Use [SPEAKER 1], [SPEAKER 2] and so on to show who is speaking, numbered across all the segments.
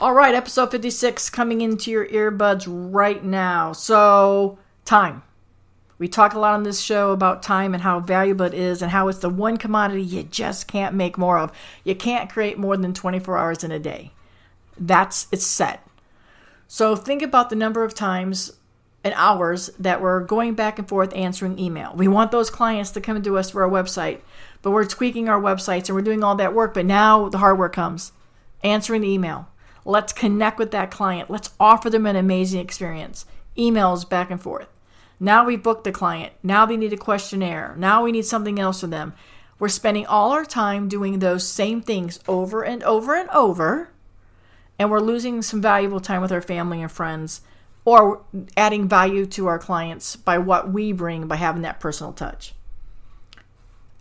[SPEAKER 1] All right, episode 56 coming into your earbuds right now. So, time. We talk a lot on this show about time and how valuable it is and how it's the one commodity you just can't make more of. You can't create more than 24 hours in a day. That's it's set. So think about the number of times and hours that we're going back and forth answering email. We want those clients to come to us for our website, but we're tweaking our websites and we're doing all that work, but now the hard work comes. Answering the email. Let's connect with that client. Let's offer them an amazing experience. Emails back and forth. Now we've booked the client. Now they need a questionnaire. Now we need something else from them. We're spending all our time doing those same things over and over and over, and we're losing some valuable time with our family and friends or adding value to our clients by what we bring by having that personal touch.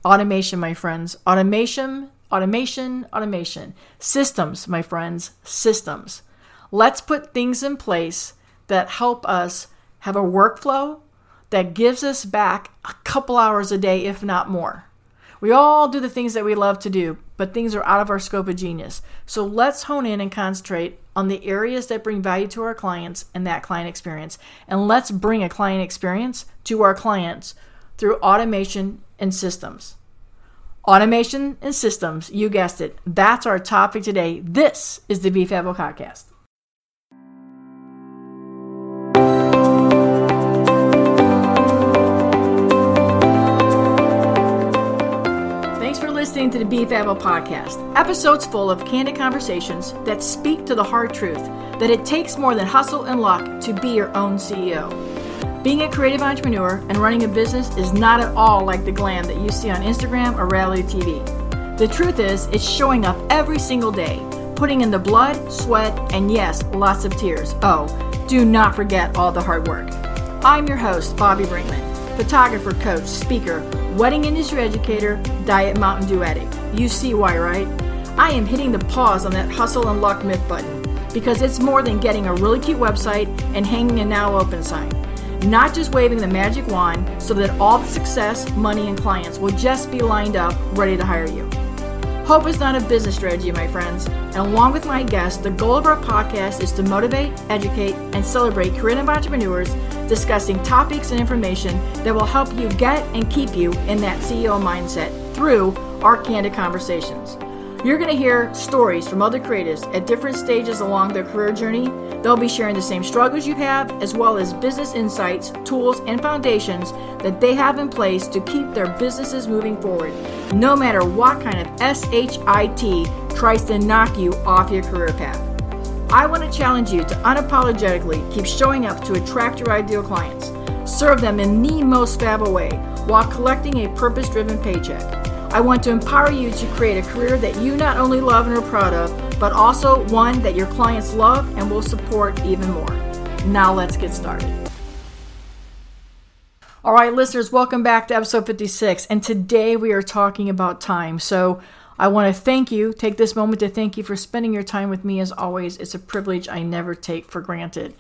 [SPEAKER 1] Automation, my friends. Automation, automation, automation. Systems, my friends. Systems. Let's put things in place that help us have a workflow that gives us back a couple hours a day, if not more. We all do the things that we love to do, but things are out of our scope of genius. So let's hone in and concentrate on the areas that bring value to our clients and that client experience. And let's bring a client experience to our clients through automation and systems. Automation and systems, you guessed it. That's our topic today. This is the BFABO podcast. Thanks for listening to the Beef podcast, episodes full of candid conversations that speak to the hard truth that it takes more than hustle and luck to be your own CEO. Being a creative entrepreneur and running a business is not at all like the glam that you see on Instagram or reality TV. The truth is, it's showing up every single day, putting in the blood, sweat, and yes, lots of tears. Oh, do not forget all the hard work. I'm your host, Bobby Brinkman, photographer, coach, speaker, wedding industry educator, diet Mountain Dew addict. You see why, right? I am hitting the pause on that hustle and luck myth button because it's more than getting a really cute website and hanging a now open sign. Not just waving the magic wand so that all the success, money, and clients will just be lined up ready to hire you. Hope is not a business strategy, my friends. And along with my guests, the goal of our podcast is to motivate, educate, and celebrate creative entrepreneurs discussing topics and information that will help you get and keep you in that CEO mindset through our candid conversations. You're going to hear stories from other creatives at different stages along their career journey. They'll be sharing the same struggles you have, as well as business insights, tools, and foundations that they have in place to keep their businesses moving forward, no matter what kind of SHIT tries to knock you off your career path. I want to challenge you to unapologetically keep showing up to attract your ideal clients, serve them in the most fabulous way while collecting a purpose driven paycheck. I want to empower you to create a career that you not only love and are proud of, but also one that your clients love and will support even more. Now let's get started. All right, listeners, welcome back to episode 56. And today we are talking about time. So I want to thank you, take this moment to thank you for spending your time with me as always. It's a privilege I never take for granted.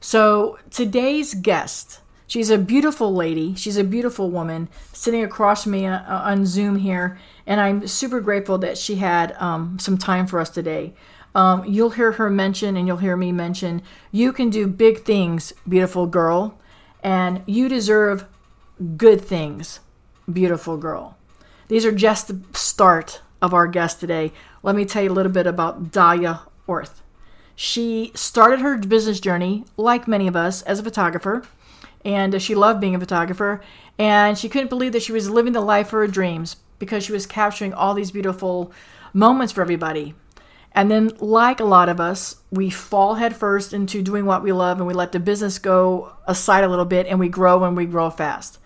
[SPEAKER 1] So today's guest She's a beautiful lady. She's a beautiful woman sitting across me uh, on Zoom here, and I'm super grateful that she had um, some time for us today. Um, you'll hear her mention, and you'll hear me mention, you can do big things, beautiful girl, and you deserve good things, beautiful girl. These are just the start of our guest today. Let me tell you a little bit about Dahlia Orth. She started her business journey, like many of us, as a photographer and she loved being a photographer and she couldn't believe that she was living the life of her dreams because she was capturing all these beautiful moments for everybody. And then like a lot of us we fall headfirst into doing what we love and we let the business go aside a little bit and we grow and we grow fast.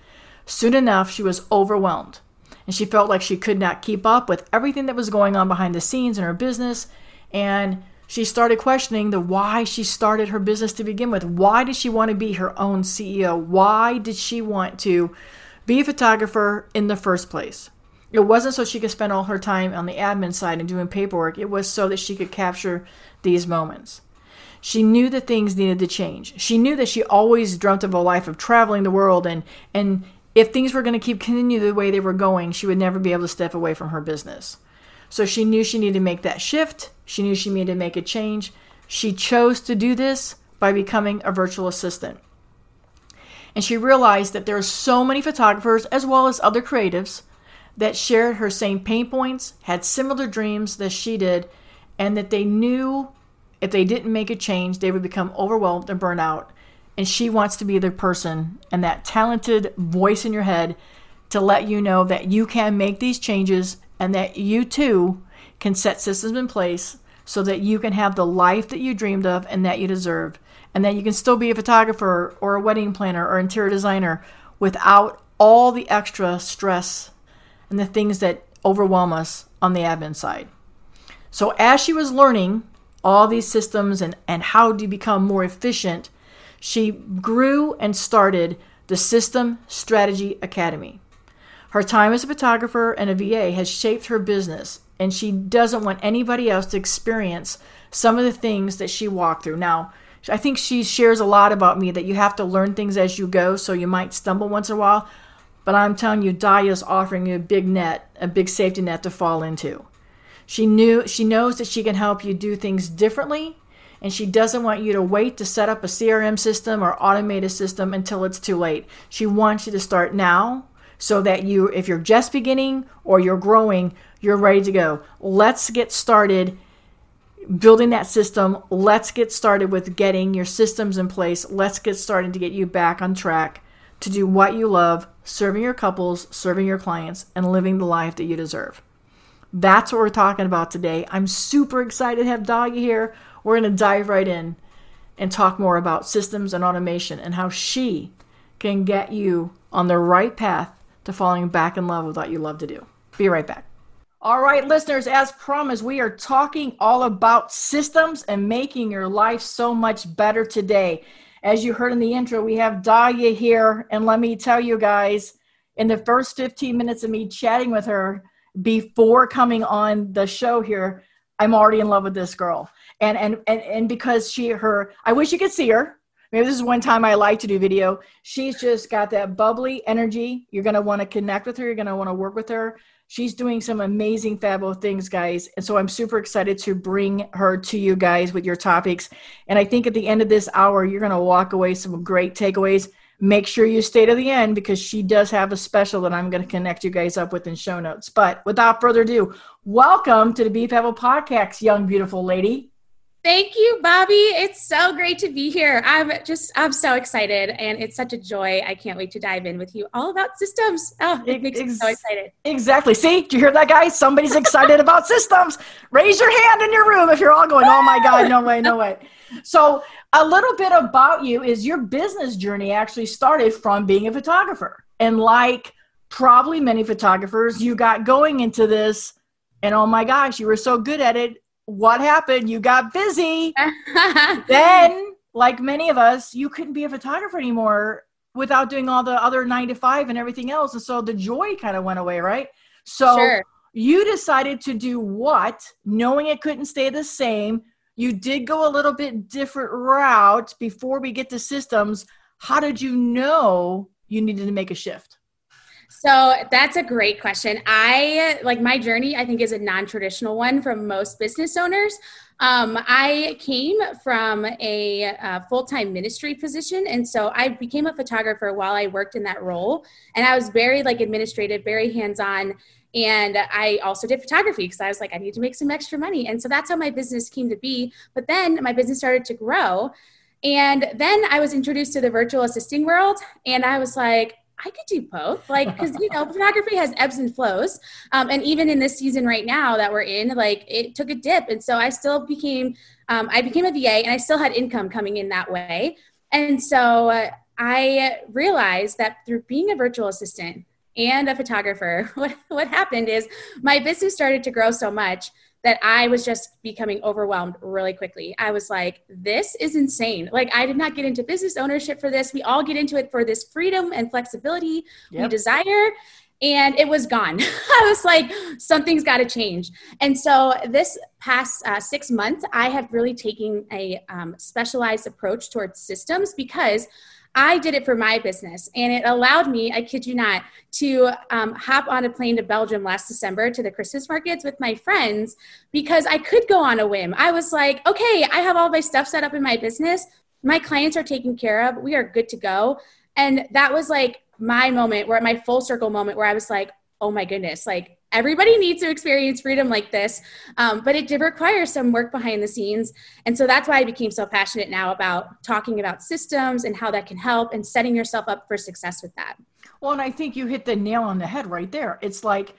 [SPEAKER 1] Soon enough she was overwhelmed and she felt like she could not keep up with everything that was going on behind the scenes in her business and she started questioning the why she started her business to begin with. Why did she want to be her own CEO? Why did she want to be a photographer in the first place? It wasn't so she could spend all her time on the admin side and doing paperwork. It was so that she could capture these moments. She knew that things needed to change. She knew that she always dreamt of a life of traveling the world and and if things were going to keep continue the way they were going, she would never be able to step away from her business. So she knew she needed to make that shift She knew she needed to make a change. She chose to do this by becoming a virtual assistant. And she realized that there are so many photographers, as well as other creatives, that shared her same pain points, had similar dreams that she did, and that they knew if they didn't make a change, they would become overwhelmed and burn out. And she wants to be the person and that talented voice in your head to let you know that you can make these changes and that you too can set systems in place so that you can have the life that you dreamed of and that you deserve. And that you can still be a photographer or a wedding planner or interior designer without all the extra stress and the things that overwhelm us on the admin side. So, as she was learning all these systems and, and how to become more efficient, she grew and started the System Strategy Academy. Her time as a photographer and a VA has shaped her business, and she doesn't want anybody else to experience some of the things that she walked through. Now, I think she shares a lot about me that you have to learn things as you go, so you might stumble once in a while. But I'm telling you, Daya's offering you a big net, a big safety net to fall into. She knew she knows that she can help you do things differently, and she doesn't want you to wait to set up a CRM system or automate a system until it's too late. She wants you to start now so that you, if you're just beginning or you're growing, you're ready to go. Let's get started building that system. Let's get started with getting your systems in place. Let's get started to get you back on track to do what you love, serving your couples, serving your clients, and living the life that you deserve. That's what we're talking about today. I'm super excited to have Daya here. We're going to dive right in and talk more about systems and automation and how she can get you on the right path to falling back in love with what you love to do. Be right back. All right, listeners, as promised, we are talking all about systems and making your life so much better today. As you heard in the intro, we have Daya here. And let me tell you guys, in the first 15 minutes of me chatting with her before coming on the show here, I'm already in love with this girl. And and and, and because she her I wish you could see her maybe this is one time I like to do video. She's just got that bubbly energy. You're going to want to connect with her. You're going to want to work with her. She's doing some amazing, fabulous things, guys. And so I'm super excited to bring her to you guys with your topics. And I think at the end of this hour, you're going to walk away some great takeaways. Make sure you stay to the end because she does have a special that I'm going to connect you guys up with in show notes. But without further ado, welcome to the BeFabulous Podcast, young, beautiful lady.
[SPEAKER 2] Thank you, Bobby. It's so great to be here. I'm just, I'm so excited and it's such a joy. I can't wait to dive in with you all about systems. Oh, it makes Ex- me so excited.
[SPEAKER 1] Exactly. See, do you hear that, guys? Somebody's excited about systems. Raise your hand in your room if you're all going, oh my God, no way, no way. So, a little bit about you is your business journey actually started from being a photographer. And like probably many photographers, you got going into this and oh my gosh, you were so good at it what happened? You got busy. then, like many of us, you couldn't be a photographer anymore without doing all the other nine to five and everything else. And so the joy kind of went away, right? So sure. you decided to do what, knowing it couldn't stay the same. You did go a little bit different route before we get to systems. How did you know you needed to make a shift?
[SPEAKER 2] So that's a great question. I like my journey, I think, is a non traditional one from most business owners. Um, I came from a, a full time ministry position. And so I became a photographer while I worked in that role. And I was very like administrative, very hands on. And I also did photography because I was like, I need to make some extra money. And so that's how my business came to be. But then my business started to grow. And then I was introduced to the virtual assisting world. And I was like, I could do both. Like, because, you know, photography has ebbs and flows. Um, and even in this season right now that we're in, like, it took a dip. And so I still became, um, I became a VA and I still had income coming in that way. And so uh, I realized that through being a virtual assistant and a photographer, what, what happened is my business started to grow so much that I was just becoming overwhelmed really quickly. I was like, this is insane. Like, I did not get into business ownership for this. We all get into it for this freedom and flexibility yep. we desire. and it was gone. I was like, something's got to change. And so this past uh, six months, I have really taken a um, specialized approach towards systems because I did it for my business, and it allowed me, I kid you not, to um, hop on a plane to Belgium last December to the Christmas markets with my friends because I could go on a whim. I was like, okay, I have all my stuff set up in my business. My clients are taken care of. We are good to go. And that was like my moment where my full circle moment where I was like, oh my goodness, like everybody needs to experience freedom like this. Um, but it did require some work behind the scenes. And so that's why I became so passionate now about talking about systems and how that can help and setting yourself up for success with that.
[SPEAKER 1] Well, and I think you hit the nail on the head right there. It's like,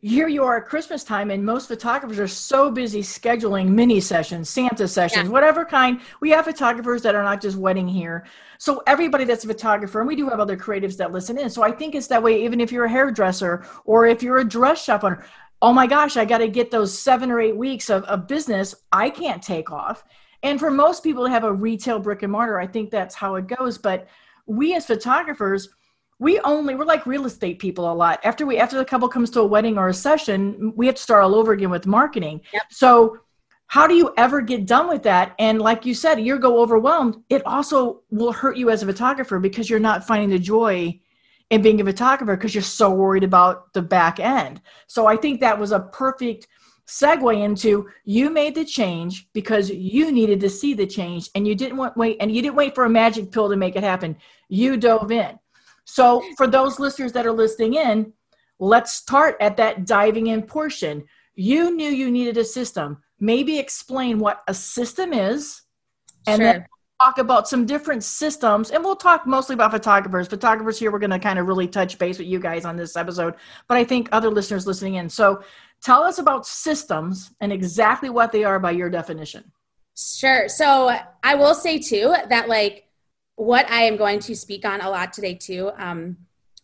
[SPEAKER 1] here you are at Christmas time, and most photographers are so busy scheduling mini sessions, Santa sessions, yeah. whatever kind. We have photographers that are not just wedding here. So everybody that's a photographer, and we do have other creatives that listen in. So I think it's that way, even if you're a hairdresser or if you're a dress shop owner. Oh my gosh, I got to get those seven or eight weeks of, of business. I can't take off. And for most people to have a retail brick and mortar, I think that's how it goes. But we as photographers, we only we're like real estate people a lot. After we after the couple comes to a wedding or a session we have to start all over again with marketing. Yep. so how do you ever get done with that? And like you said you go overwhelmed. It also will hurt you as a photographer because you're not finding the joy in being a photographer because you're so worried about the back end. So i think that was a perfect segue into you made the change because you needed to see the change and you didn't want wait and you didn't wait for a magic pill to make it happen. You dove in so, for those listeners that are listening in, let's start at that diving in portion. You knew you needed a system. Maybe explain what a system is and sure. then talk about some different systems. And we'll talk mostly about photographers. Photographers here, we're going to kind of really touch base with you guys on this episode, but I think other listeners listening in. So, tell us about systems and exactly what they are by your definition.
[SPEAKER 2] Sure. So, I will say too that, like, what I am going to speak on a lot today, too. Um,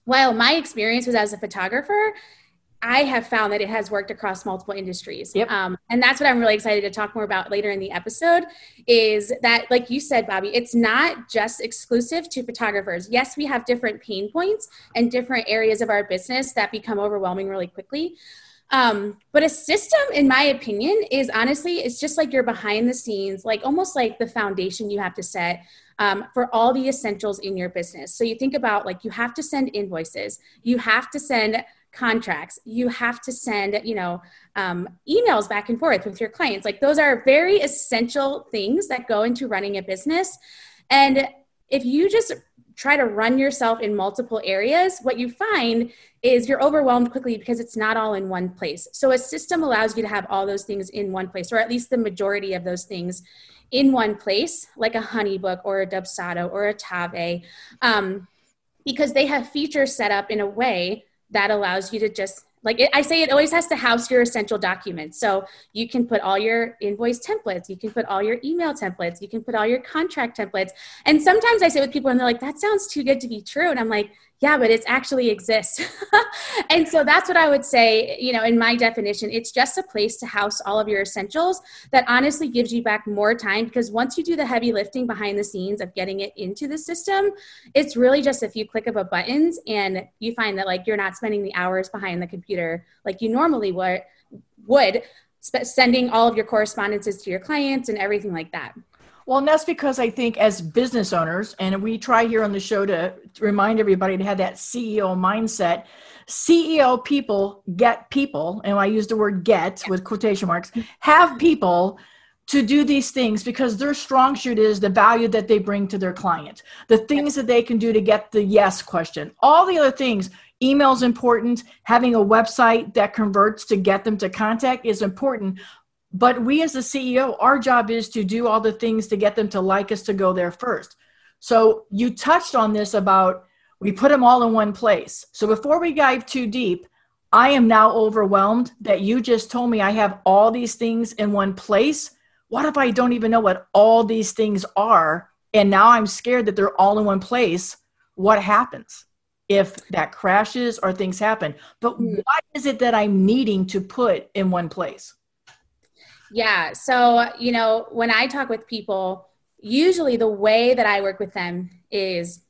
[SPEAKER 2] while my experience was as a photographer, I have found that it has worked across multiple industries. Yep. Um, and that's what I'm really excited to talk more about later in the episode is that, like you said, Bobby, it's not just exclusive to photographers. Yes, we have different pain points and different areas of our business that become overwhelming really quickly. Um, but a system, in my opinion, is honestly, it's just like you're behind the scenes, like almost like the foundation you have to set um, for all the essentials in your business. So you think about like you have to send invoices, you have to send contracts, you have to send, you know, um, emails back and forth with your clients. Like those are very essential things that go into running a business. And if you just try to run yourself in multiple areas, what you find is you're overwhelmed quickly because it's not all in one place. So a system allows you to have all those things in one place, or at least the majority of those things in one place, like a Honeybook or a Dubsado or a Tave, um, because they have features set up in a way that allows you to just like I say, it always has to house your essential documents. So you can put all your invoice templates, you can put all your email templates, you can put all your contract templates. And sometimes I say with people, and they're like, "That sounds too good to be true," and I'm like, yeah but it's actually exists and so that's what i would say you know in my definition it's just a place to house all of your essentials that honestly gives you back more time because once you do the heavy lifting behind the scenes of getting it into the system it's really just a few click of a buttons and you find that like you're not spending the hours behind the computer like you normally would would sending all of your correspondences to your clients and everything like that
[SPEAKER 1] well, and that's because I think as business owners, and we try here on the show to, to remind everybody to have that CEO mindset. CEO people get people, and I use the word get with quotation marks, have people to do these things because their strong suit is the value that they bring to their client, the things that they can do to get the yes question. All the other things, email's important, having a website that converts to get them to contact is important, but we as the CEO, our job is to do all the things to get them to like us to go there first. So you touched on this about we put them all in one place. So before we dive too deep, I am now overwhelmed that you just told me I have all these things in one place. What if I don't even know what all these things are? And now I'm scared that they're all in one place. What happens if that crashes or things happen? But hmm. what is it that I'm needing to put in one place?
[SPEAKER 2] Yeah. So, you know, when I talk with people, usually the way that I work with them is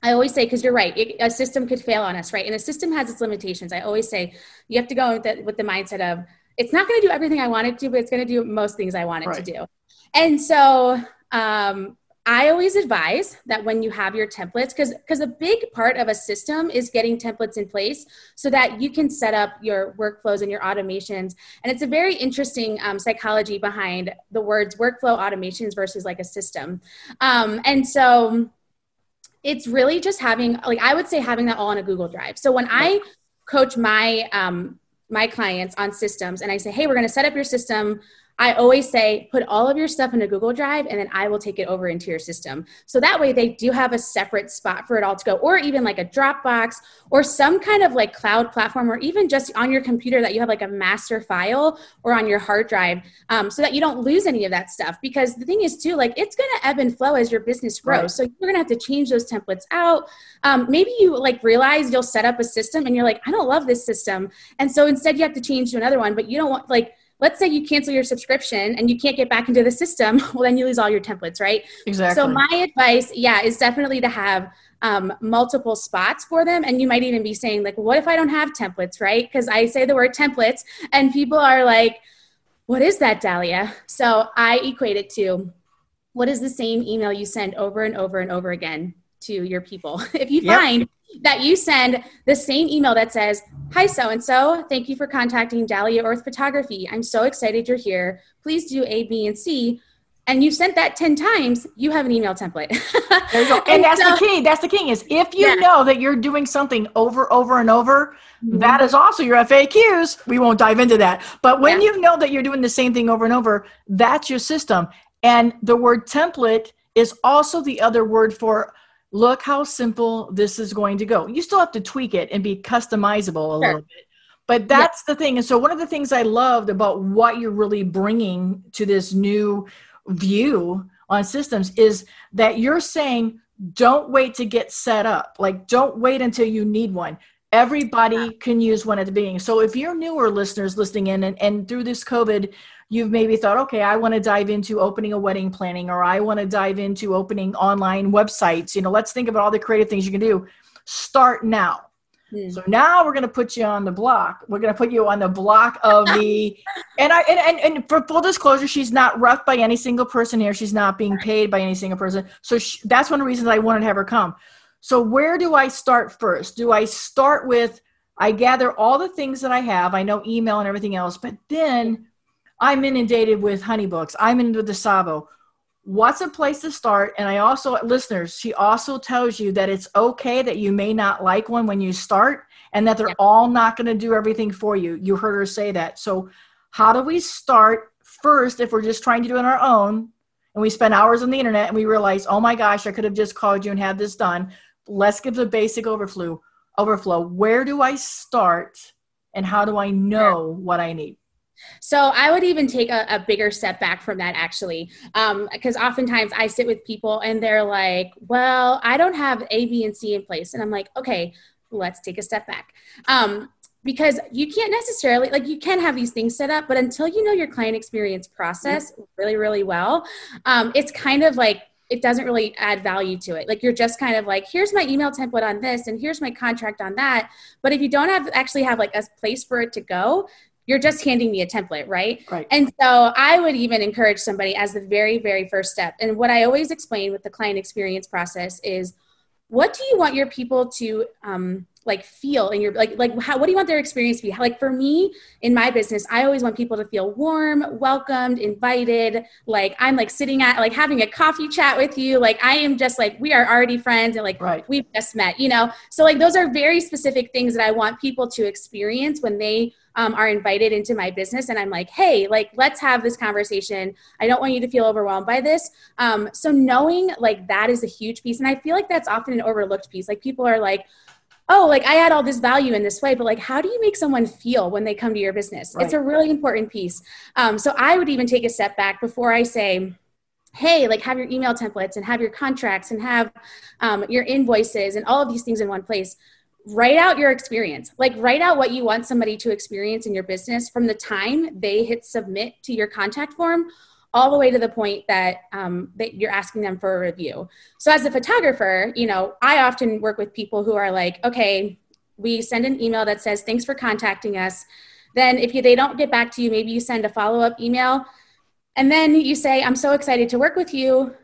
[SPEAKER 2] I always say, because you're right, it, a system could fail on us, right? And a system has its limitations. I always say you have to go with the, with the mindset of it's not going to do everything I want it to, but it's going to do most things I want it right. to do. And so um, I always advise that when you have your templates, because because a big part of a system is getting templates in place so that you can set up your workflows and your automations. And it's a very interesting um, psychology behind the words workflow automations versus like a system. Um, and so it's really just having like I would say having that all on a Google Drive. So when I coach my um, my clients on systems and I say, hey, we're going to set up your system I always say put all of your stuff in a Google Drive and then I will take it over into your system. So that way they do have a separate spot for it all to go, or even like a Dropbox or some kind of like cloud platform, or even just on your computer that you have like a master file or on your hard drive um, so that you don't lose any of that stuff. Because the thing is, too, like it's going to ebb and flow as your business grows. Right. So you're going to have to change those templates out. Um, maybe you like realize you'll set up a system and you're like, I don't love this system. And so instead you have to change to another one, but you don't want like, let's say you cancel your subscription and you can't get back into the system well then you lose all your templates right?
[SPEAKER 1] Exactly.
[SPEAKER 2] so my advice yeah is definitely to have um, multiple spots for them. And you might even be saying like what if i don't have templates? Right? Because i say the word templates and people are like what is that dahlia? So i equate it to what is the same email you send over and over and over again to your people? If you yep. find that you send the same email that says, Hi, so and so. Thank you for contacting Dahlia Orth Photography. I'm so excited you're here. Please do A, B, and C. And you sent that 10 times, you have an email template.
[SPEAKER 1] there you go. And, and that's so, the key. That's the key is if you yeah. know that you're doing something over, over, and over, mm-hmm. that is also your FAQs. We won't dive into that. But when yeah. you know that you're doing the same thing over and over, that's your system. And the word template is also the other word for look how simple this is going to go. You still have to tweak it and be customizable a sure. little bit. But that's the thing. And so, one of the things I loved about what you're really bringing to this new view on systems is that you're saying, don't wait to get set up. Like, don't wait until you need one. Everybody can use one at the beginning. So, if you're newer listeners listening in and, and through this COVID, you've maybe thought, okay, I want to dive into opening a wedding planning or I want to dive into opening online websites. You know, let's think about all the creative things you can do. Start now. Hmm. So now we're going to put you on the block. We're going to put you on the block of the, and I and, and, and for full disclosure, she's not roughed by any single person here. She's not being paid by any single person. So she, that's one of the reasons I wanted to have her come. So where do I start first? Do I start with I gather all the things that I have. I know email and everything else, but then I'm inundated with Honeybooks. I'm into the Savo. What's a place to start? And I also, listeners, she also tells you that it's okay that you may not like one when you start and that they're all not going to do everything for you. You heard her say that. So, how do we start first if we're just trying to do it on our own and we spend hours on the internet and we realize, oh my gosh, I could have just called you and had this done? Let's give the basic overflow. Overflow. Where do I start and how do I know what I need?
[SPEAKER 2] So I would even take a, a bigger step back from that actually, because um, oftentimes I sit with people and they're like, "Well, I don't have A, B, and C in place," and I'm like, "Okay, let's take a step back." Um, because you can't necessarily like you can have these things set up but until you know your client experience process really really well um, it's kind of like it doesn't really add value to it like you're just kind of like here's my email template on this and here's my contract on that but if you don't have actually have like a place for it to go you're just handing me a template, right?
[SPEAKER 1] Right.
[SPEAKER 2] And so I would even encourage somebody as the very, very first step. And what I always explain with the client experience process is what do you want your people to um, like feel in your like like how, what do you want their experience to be like for me in my business i always want people to feel warm welcomed invited like i'm like sitting at like having a coffee chat with you like i am just like we are already friends and like
[SPEAKER 1] right.
[SPEAKER 2] we've just met you know so like those are very specific things that i want people to experience when they um, are invited into my business. And i'm like hey like let's have this conversation. I don't want you to feel overwhelmed by this. Um, so knowing like that is a huge piece. And i feel like that's often an overlooked piece. Like people are like oh like i add all this value in this way. But like how do you make someone feel when they come to your business? Right. it's a really important piece. Um, so i would even take a step back before i say hey like have your email templates and have your contracts and have um, your invoices and all of these things in one place write out your experience like write out what you want somebody to experience in your business from the time they hit submit to your contact form all the way to the point that um, that you're asking them for a review. So as a photographer, you know, I often work with people who are like, okay, we send an email that says thanks for contacting us. Then if they don't get back to you, maybe you send a follow up email, and then you say, I'm so excited to work with you.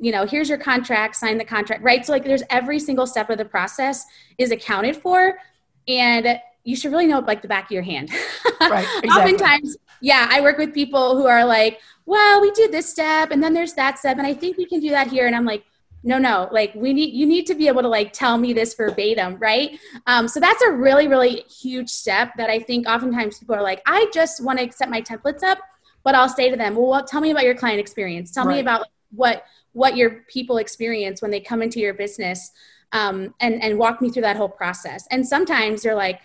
[SPEAKER 2] You know, here's your contract, sign the contract, right? So like, there's every single step of the process is accounted for, and you should really know like the back of your hand. Right. Exactly. Oftentimes, yeah, I work with people who are like, well, we did this step and then there's that step, and I think we can do that here. And I'm like, no, no, like we need you need to be able to like tell me this verbatim, right? Um, so that's a really, really huge step that I think oftentimes people are like, I just want to set my templates up, but I'll say to them, well, well tell me about your client experience. Tell right. me about what what your people experience when they come into your business, um, and and walk me through that whole process. And sometimes you're like,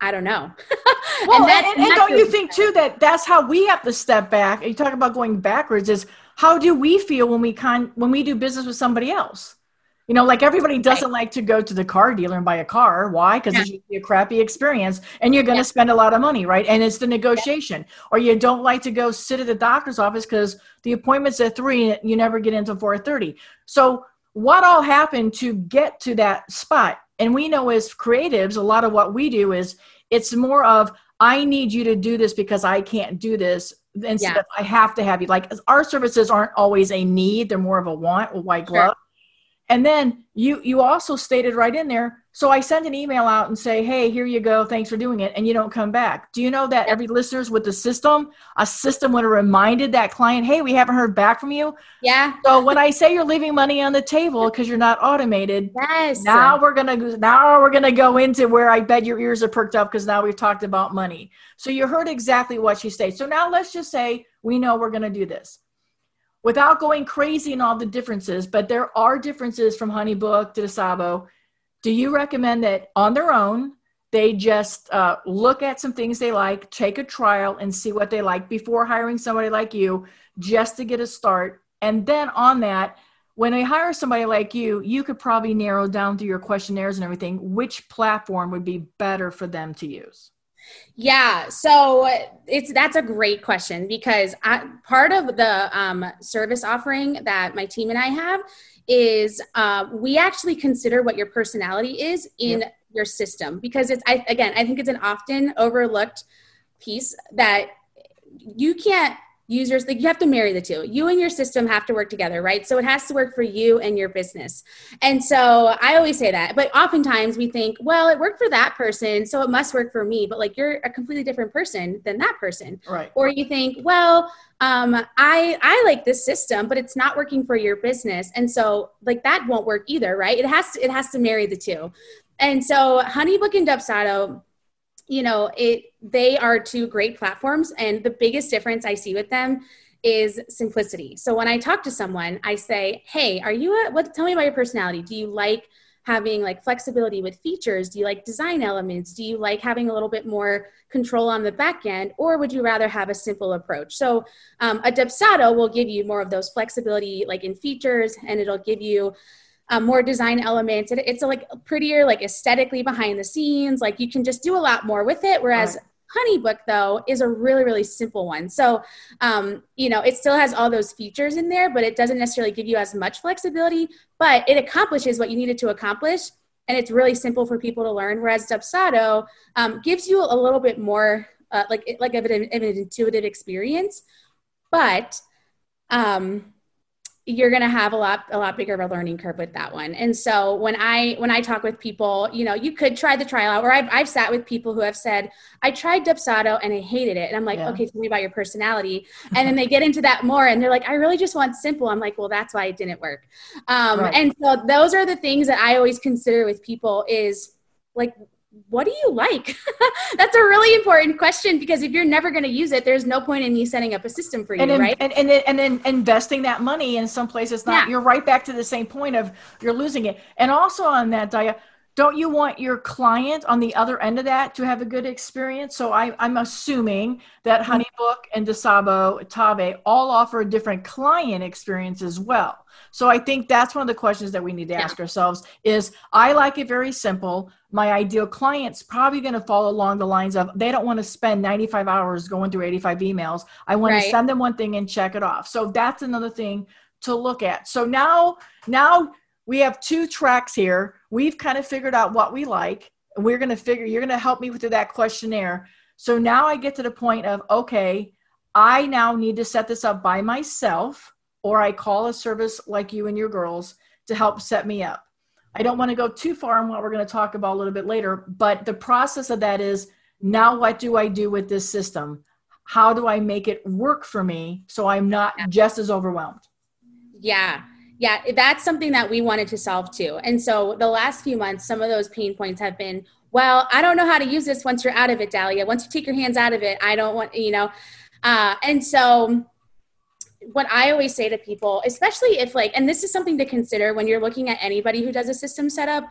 [SPEAKER 2] I don't know.
[SPEAKER 1] well, and, and, and don't you think too that that's how we have to step back? You talk about going backwards. Is how do we feel when we con when we do business with somebody else? You know, like everybody doesn't right. like to go to the car dealer and buy a car. Why? Because yeah. it's usually a crappy experience and you're going to yeah. spend a lot of money, right? And it's the negotiation. Yeah. Or you don't like to go sit at the doctor's office because the appointment's at three and you never get into 4.30. So what all happened to get to that spot? And we know as creatives, a lot of what we do is it's more of, I need you to do this because I can't do this. Instead yeah. of I have to have you. Like our services aren't always a need, they're more of a want, a white glove. Sure. And then you you also stated right in there so I send an email out and say, hey, here you go. Thanks for doing it. And you don't come back. Do you know that every listeners with the system, a system would have reminded that client, hey, we haven't heard back from you.
[SPEAKER 2] Yeah.
[SPEAKER 1] So when I say you're leaving money on the table because you're not automated,
[SPEAKER 2] yes.
[SPEAKER 1] now we're gonna now we're gonna go into where I bet your ears are perked up because now we've talked about money. So you heard exactly what she said. So now let's just say we know we're gonna do this without going crazy in all the differences, but there are differences from Honeybook to Sabo do you recommend that on their own they just uh, look at some things they like take a trial and see what they like before hiring somebody like you just to get a start? And then on that when they hire somebody like you you could probably narrow down through your questionnaires and everything which platform would be better for them to use
[SPEAKER 2] yeah, so it's that's a great question because I, part of the um, service offering that my team and I have is uh, we actually consider what your personality is in yep. your system because it's I, again i think it's an often overlooked piece that you can't use your like you have to marry the two. You and your system have to work together right? So it has to work for you and your business. And so i always say that but oftentimes we think well it worked for that person so it must work for me. But like you're a completely different person than that person.
[SPEAKER 1] Right.
[SPEAKER 2] Or you think well um, I I like this system, but it's not working for your business, and so like that won't work either, right? It has to it has to marry the two, and so Honeybook and Dubsado, you know, it they are two great platforms, and the biggest difference I see with them is simplicity. So when I talk to someone, I say, "Hey, are you a what? Tell me about your personality. Do you like?" having like flexibility with features? Do you like design elements? Do you like having a little bit more control on the back end? Or would you rather have a simple approach? So um, a Dubsado will give you more of those flexibility like in features and it'll give you um, more design elements. It, it's like prettier, like aesthetically behind the scenes. Like you can just do a lot more with it. Whereas right. Honeybook, though, is a really, really simple one. So, um, you know, it still has all those features in there, but it doesn't necessarily give you as much flexibility, but it accomplishes what you needed to accomplish. And it's really simple for people to learn. Whereas Dubsado um, gives you a little bit more, uh, like, like of an, of an intuitive experience, but um, you're going to have a lot a lot bigger of a learning curve with that one. And so when i when i talk with people you know you could try the trial out or i've, I've sat with people who have said i tried dubsado and i hated it. And i'm like yeah. okay tell me about your personality. And then they get into that more and they're like i really just want simple. I'm like well that's why it didn't work. Um, right. and so those are the things that i always consider with people is like what do you like? That's a really important question because if you're never going to use it, there's no point in me setting up a system for you,
[SPEAKER 1] and
[SPEAKER 2] in, right?
[SPEAKER 1] And, and, and then investing that money in some places, not, yeah. you're right back to the same point of you're losing it. And also on that, Dia, don't you want your client on the other end of that to have a good experience? So I, am assuming that mm-hmm. HoneyBook and Dasabo, Tave all offer a different client experience as well. So I think that's one of the questions that we need to yeah. ask ourselves is I like it very simple. My ideal client's probably going to fall along the lines of they don't want to spend 95 hours going through 85 emails. I want right. to send them one thing and check it off. So that's another thing to look at. So now now we have two tracks here. We've kind of figured out what we like. And we're going to figure, you're going to help me through that questionnaire. So now I get to the point of, okay, I now need to set this up by myself, or I call a service like you and your girls to help set me up. I don't want to go too far on what we're going to talk about a little bit later, but the process of that is now what do I do with this system? How do I make it work for me so I'm not just as overwhelmed?
[SPEAKER 2] Yeah yeah, that's something that we wanted to solve too. And so the last few months, some of those pain points have been, well, I don't know how to use this once you're out of it, Dahlia. Once you take your hands out of it, I don't want, you know. Uh, and so what I always say to people, especially if like, and this is something to consider when you're looking at anybody who does a system setup,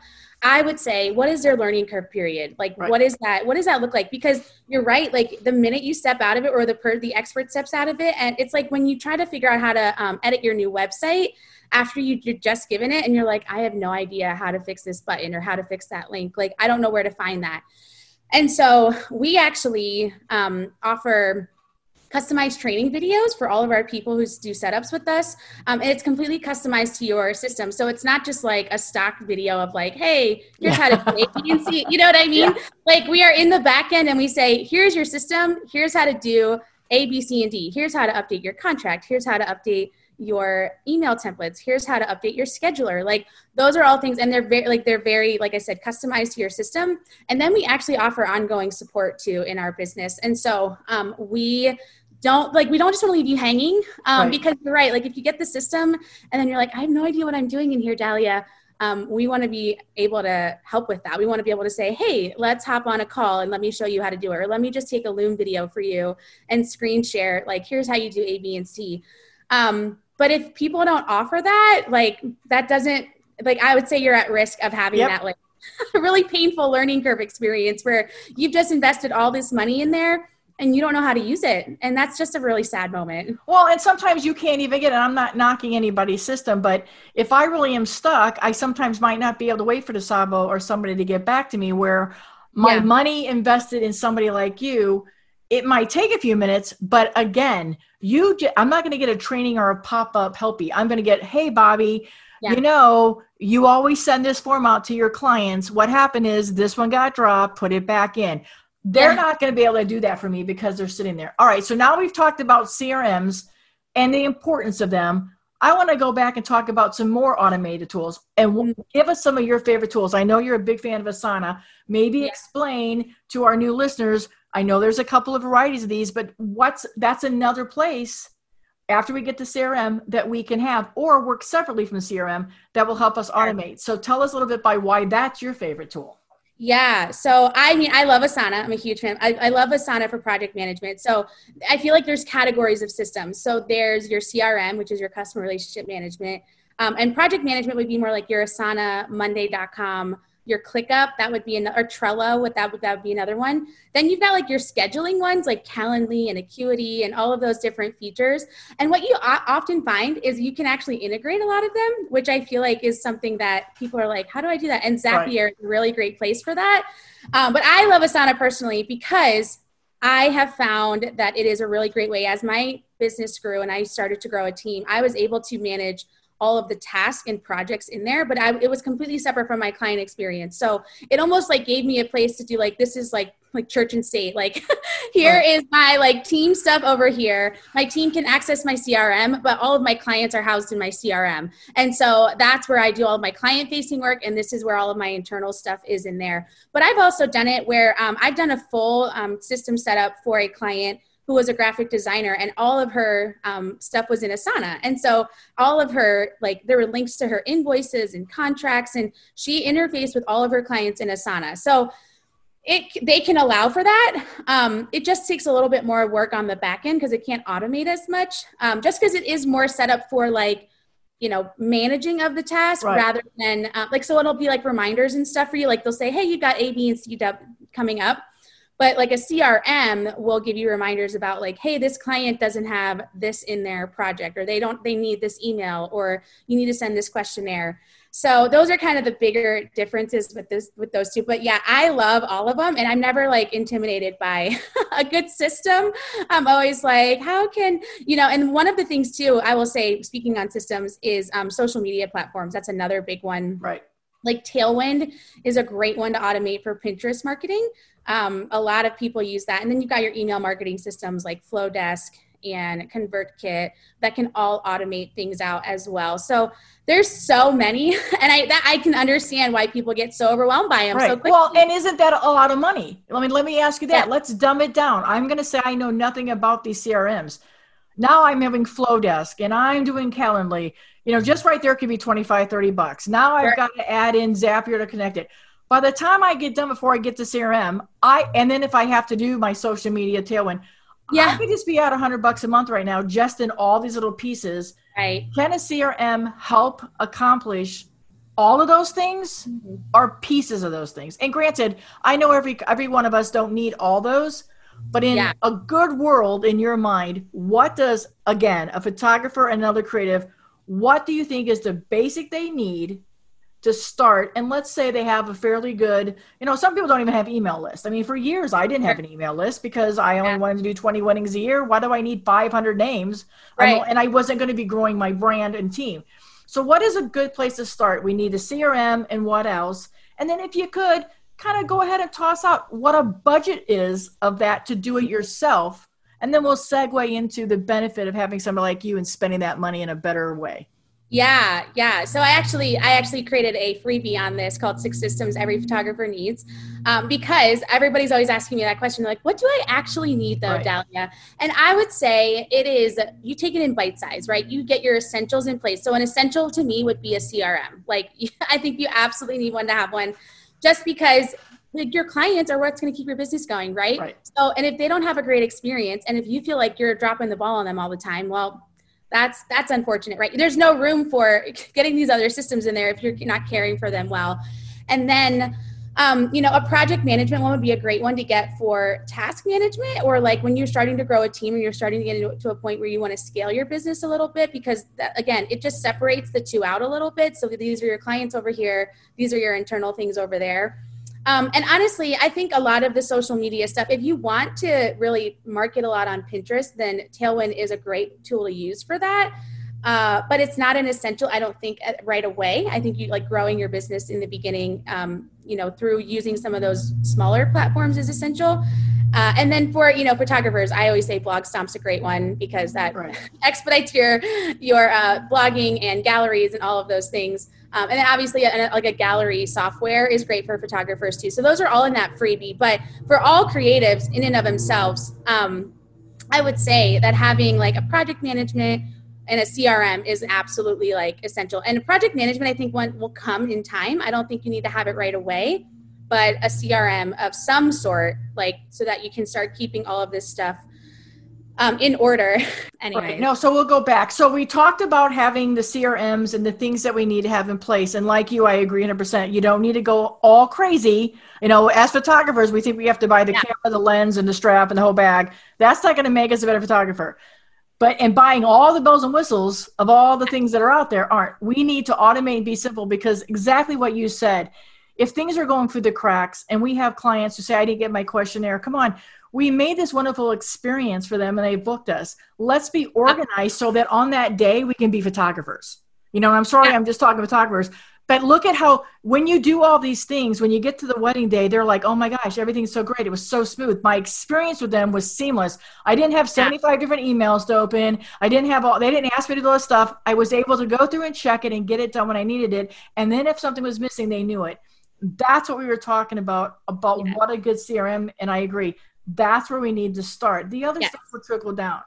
[SPEAKER 2] I would say, what is their learning curve period? Like, right. what is that? What does that look like? Because you're right. Like the minute you step out of it or the per, the expert steps out of it. And it's like when you try to figure out how to um, edit your new website, after you, you're just given it and you're like, I have no idea how to fix this button or how to fix that link. Like, I don't know where to find that. And so we actually um, offer customized training videos for all of our people who do setups with us. Um, and it's completely customized to your system. So it's not just like a stock video of like, hey, here's how to do. You know what I mean? Yeah. Like we are in the back end and we say, here's your system. Here's how to do A, B, C, and D. Here's how to update your contract. Here's how to update your email templates here's how to update your scheduler like those are all things and they're very like they're very like i said customized to your system and then we actually offer ongoing support too in our business and so um, we don't like we don't just want to leave you hanging um, right. because you're right like if you get the system and then you're like i have no idea what i'm doing in here dahlia um, we want to be able to help with that. We want to be able to say, hey, let's hop on a call and let me show you how to do it. Or let me just take a Loom video for you and screen share. Like, here's how you do A, B, and C. Um, but if people don't offer that, like that doesn't like I would say you're at risk of having yep. that like really painful learning curve experience where you've just invested all this money in there and you don't know how to use it and that's just a really sad moment
[SPEAKER 1] well and sometimes you can't even get it i'm not knocking anybody's system but if i really am stuck i sometimes might not be able to wait for Dasabo or somebody to get back to me where my yeah. money invested in somebody like you it might take a few minutes but again you j- i'm not going to get a training or a pop-up helpy i'm going to get hey bobby yeah. you know you always send this form out to your clients what happened is this one got dropped put it back in they're yeah. not going to be able to do that for me because they're sitting there all right so now we've talked about crms and the importance of them i want to go back and talk about some more automated tools and mm-hmm. give us some of your favorite tools i know you're a big fan of asana maybe yeah. explain to our new listeners I know there's a couple of varieties of these, but what's that's another place after we get the CRM that we can have or work separately from the CRM that will help us automate. So tell us a little bit by why that's your favorite tool.
[SPEAKER 2] Yeah. So I mean, I love Asana. I'm a huge fan. I, I, love Asana for project management. So I feel like there's categories of systems. So there's your CRM, which is your customer relationship management. Um, and project management would be more like your Asana, Monday.com, your ClickUp, that would be another, or Trello, what that would, that would be another one. Then you've got like your scheduling ones like Calendly and Acuity and all of those different features. And what you often find is you can actually integrate a lot of them, which I feel like is something that people are like, how do I do that? And Zapier right. is a really great place for that. Um, but I love Asana personally because I have found that it is a really great way as my business grew and I started to grow a team, I was able to manage all of the tasks and projects in there, but I, it was completely separate from my client experience. So it almost like gave me a place to do like, this is like, like church and state. Like here right. is my like team stuff over here. My team can access my CRM, but all of my clients are housed in my CRM. And so that's where I do all of my client facing work. And this is where all of my internal stuff is in there. But I've also done it where um, I've done a full um, system setup for a client who was a graphic designer and all of her um, stuff was in asana. And so all of her like there were links to her invoices and contracts and she interfaced with all of her clients in asana. So it they can allow for that. Um, it just takes a little bit more work on the back end because it can't automate as much um, just because it is more set up for like you know managing of the task
[SPEAKER 1] Right.
[SPEAKER 2] rather than uh, like so it'll be like reminders and stuff for you. Like they'll say hey you got a b and c coming up but like a crm will give you reminders about like hey this client doesn't have this in their project or they don't they need this email or you need to send this questionnaire. So those are kind of the bigger differences with this with those two. But yeah i love all of them and i'm never like intimidated by a good system. I'm always like how can you know and one of the things too i will say speaking on systems is um, social media platforms. That's another big one.
[SPEAKER 1] Right.
[SPEAKER 2] like tailwind is a great one to automate for pinterest marketing um, a lot of people use that and then you've got your email marketing systems like flodesk and convertkit that can all automate things out as well so there's so many and i that i can understand why people get so overwhelmed by them
[SPEAKER 1] Right.
[SPEAKER 2] so quickly
[SPEAKER 1] well, and isn't that a lot of money? I mean, let me ask you that.
[SPEAKER 2] Yeah.
[SPEAKER 1] Let's dumb it down. I'm going to say I know nothing about these CRMs. Now I'm having Flodesk and I'm doing Calendly. You know, just right there could be 25, 30 bucks. Now I've
[SPEAKER 2] Sure.
[SPEAKER 1] got to add in Zapier to connect it. By the time I get done before I get to CRM, I and then if I have to do my social media tailwind,
[SPEAKER 2] yeah, I
[SPEAKER 1] could just be at 100 bucks a month right now just in all these little pieces.
[SPEAKER 2] right
[SPEAKER 1] Can a CRM help accomplish all of those things mm-hmm. or pieces of those things? And granted, I know every every one of us don't need all those, but in
[SPEAKER 2] Yeah.
[SPEAKER 1] a good world in your mind, what does again a photographer and another creative, what do you think is the basic they need to start? And let's say they have a fairly good, you know, some people don't even have email lists. I mean, for years I didn't have an email list because I only
[SPEAKER 2] Yeah.
[SPEAKER 1] wanted to do 20 weddings a year. Why do I need 500 names?
[SPEAKER 2] Right.
[SPEAKER 1] and I wasn't going to be growing my brand and team. So, what is a good place to start? We need a CRM and what else? And then, if you could, kind of go ahead and toss out what a budget is of that to do it yourself. And then we'll segue into the benefit of having somebody like you and spending that money in a better way.
[SPEAKER 2] Yeah, yeah. So I actually, I actually created a freebie on this called Six Systems Every Photographer Needs, um, because everybody's always asking me that question, They're like, what do I actually need though,
[SPEAKER 1] Right.
[SPEAKER 2] Dahlia? And I would say it is you take it in bite size, right? You get your essentials in place. So an essential to me would be a CRM. Like, I think you absolutely need one to have one, just because. Like your clients are what's going to keep your business going, right?
[SPEAKER 1] Right.
[SPEAKER 2] So, and if they don't have a great experience, and if you feel like you're dropping the ball on them all the time, well, that's that's unfortunate right? There's no room for getting these other systems in there if you're not caring for them well. And then um, you know a project management one would be a great one to get for task management or like when you're starting to grow a team and you're starting to get to a point where you want to scale your business a little bit because that, again it just separates the two out a little bit. So these are your clients over here these are your internal things over there um, and honestly, I think a lot of the social media stuff, if you want to really market a lot on Pinterest, then Tailwind is a great tool to use for that. Uh, but it's not an essential, I don't think, uh, right away. I think you like growing your business in the beginning, um, you know, through using some of those smaller platforms is essential. Uh, and then for you know photographers, I always say Blog Stomp's a great one because that
[SPEAKER 1] Right.
[SPEAKER 2] expedites your your uh, blogging and galleries and all of those things. Um, and then obviously, a, like a gallery software is great for photographers too. So those are all in that freebie. But for all creatives, in and of themselves, um, I would say that having like a project management and a CRM is absolutely like essential. And project management, I think, one will come in time. I don't think you need to have it right away, but a CRM of some sort, like so that you can start keeping all of this stuff um, in order. anyway,
[SPEAKER 1] Right. No, so we'll go back. So we talked about having the CRMs and the things that we need to have in place. And like you, I agree 100%. You don't need to go all crazy. You know, as photographers, we think we have to buy the
[SPEAKER 2] Yeah.
[SPEAKER 1] camera, the lens, and the strap and the whole bag. That's not going to make us a better photographer. But and buying all the bells and whistles of all the things that are out there aren't. We need to automate and be simple because exactly what you said. If things are going through the cracks and we have clients who say, I didn't get my questionnaire, come on, we made this wonderful experience for them and they booked us. Let's be organized so that on that day we can be photographers. You know, I'm sorry, I'm just talking photographers, but look at how when you do all these things, when you get to the wedding day, they're like, oh my gosh, everything's so great. It was so smooth. My experience with them was seamless. I didn't have 75 different emails to open. I didn't have all, they didn't ask me to do all this stuff. I was able to go through and check it and get it done when I needed it. And then if something was missing, they knew it. That's what we were talking about, about
[SPEAKER 2] Yeah.
[SPEAKER 1] what a good CRM. And I agree. That's where we need to start. The other
[SPEAKER 2] Yes.
[SPEAKER 1] stuff will trickle down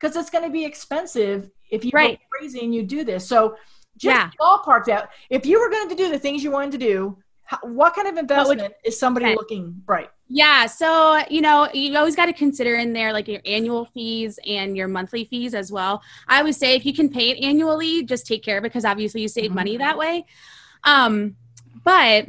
[SPEAKER 1] because it's going to be expensive if you
[SPEAKER 2] Right.
[SPEAKER 1] go crazy and you do this. So just
[SPEAKER 2] Yeah.
[SPEAKER 1] ballpark that. If you were going to do the things you wanted to do what kind of investment is somebody okay. looking right?
[SPEAKER 2] Yeah, so you know, you always got to consider in there like your annual fees and your monthly fees as well. I would say if you can pay it annually, just take care because obviously you save mm-hmm. money that way. Um, but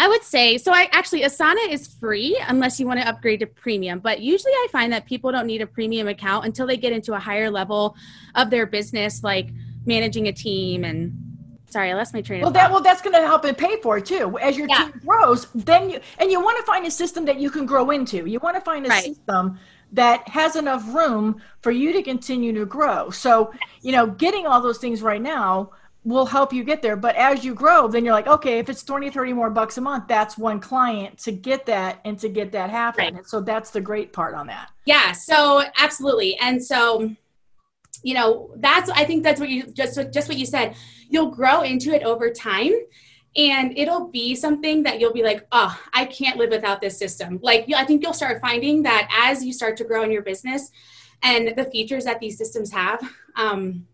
[SPEAKER 2] I would say so. I actually Asana is free unless you want to upgrade to premium. But usually, I find that people don't need a premium account until they get into a higher level of their business, like managing a team and. Sorry, I lost my train.
[SPEAKER 1] Well, that well, that's going to help and pay for it too. As your yeah. team grows, then you and you want to find a system that you can grow into. You want to find a right. system that has enough room for you to continue to grow. So, you know, getting all those things right now will help you get there. But as you grow, then you're like, okay, if it's 20, 30 more bucks a month, that's one client to get that and to get that happen. Right. so that's the great part on that.
[SPEAKER 2] Yeah. So absolutely. And so, you know, that's, I think that's what you just, just what you said, you'll grow into it over time and it'll be something that you'll be like, oh, I can't live without this system. Like, I think you'll start finding that as you start to grow in your business and the features that these systems have, um,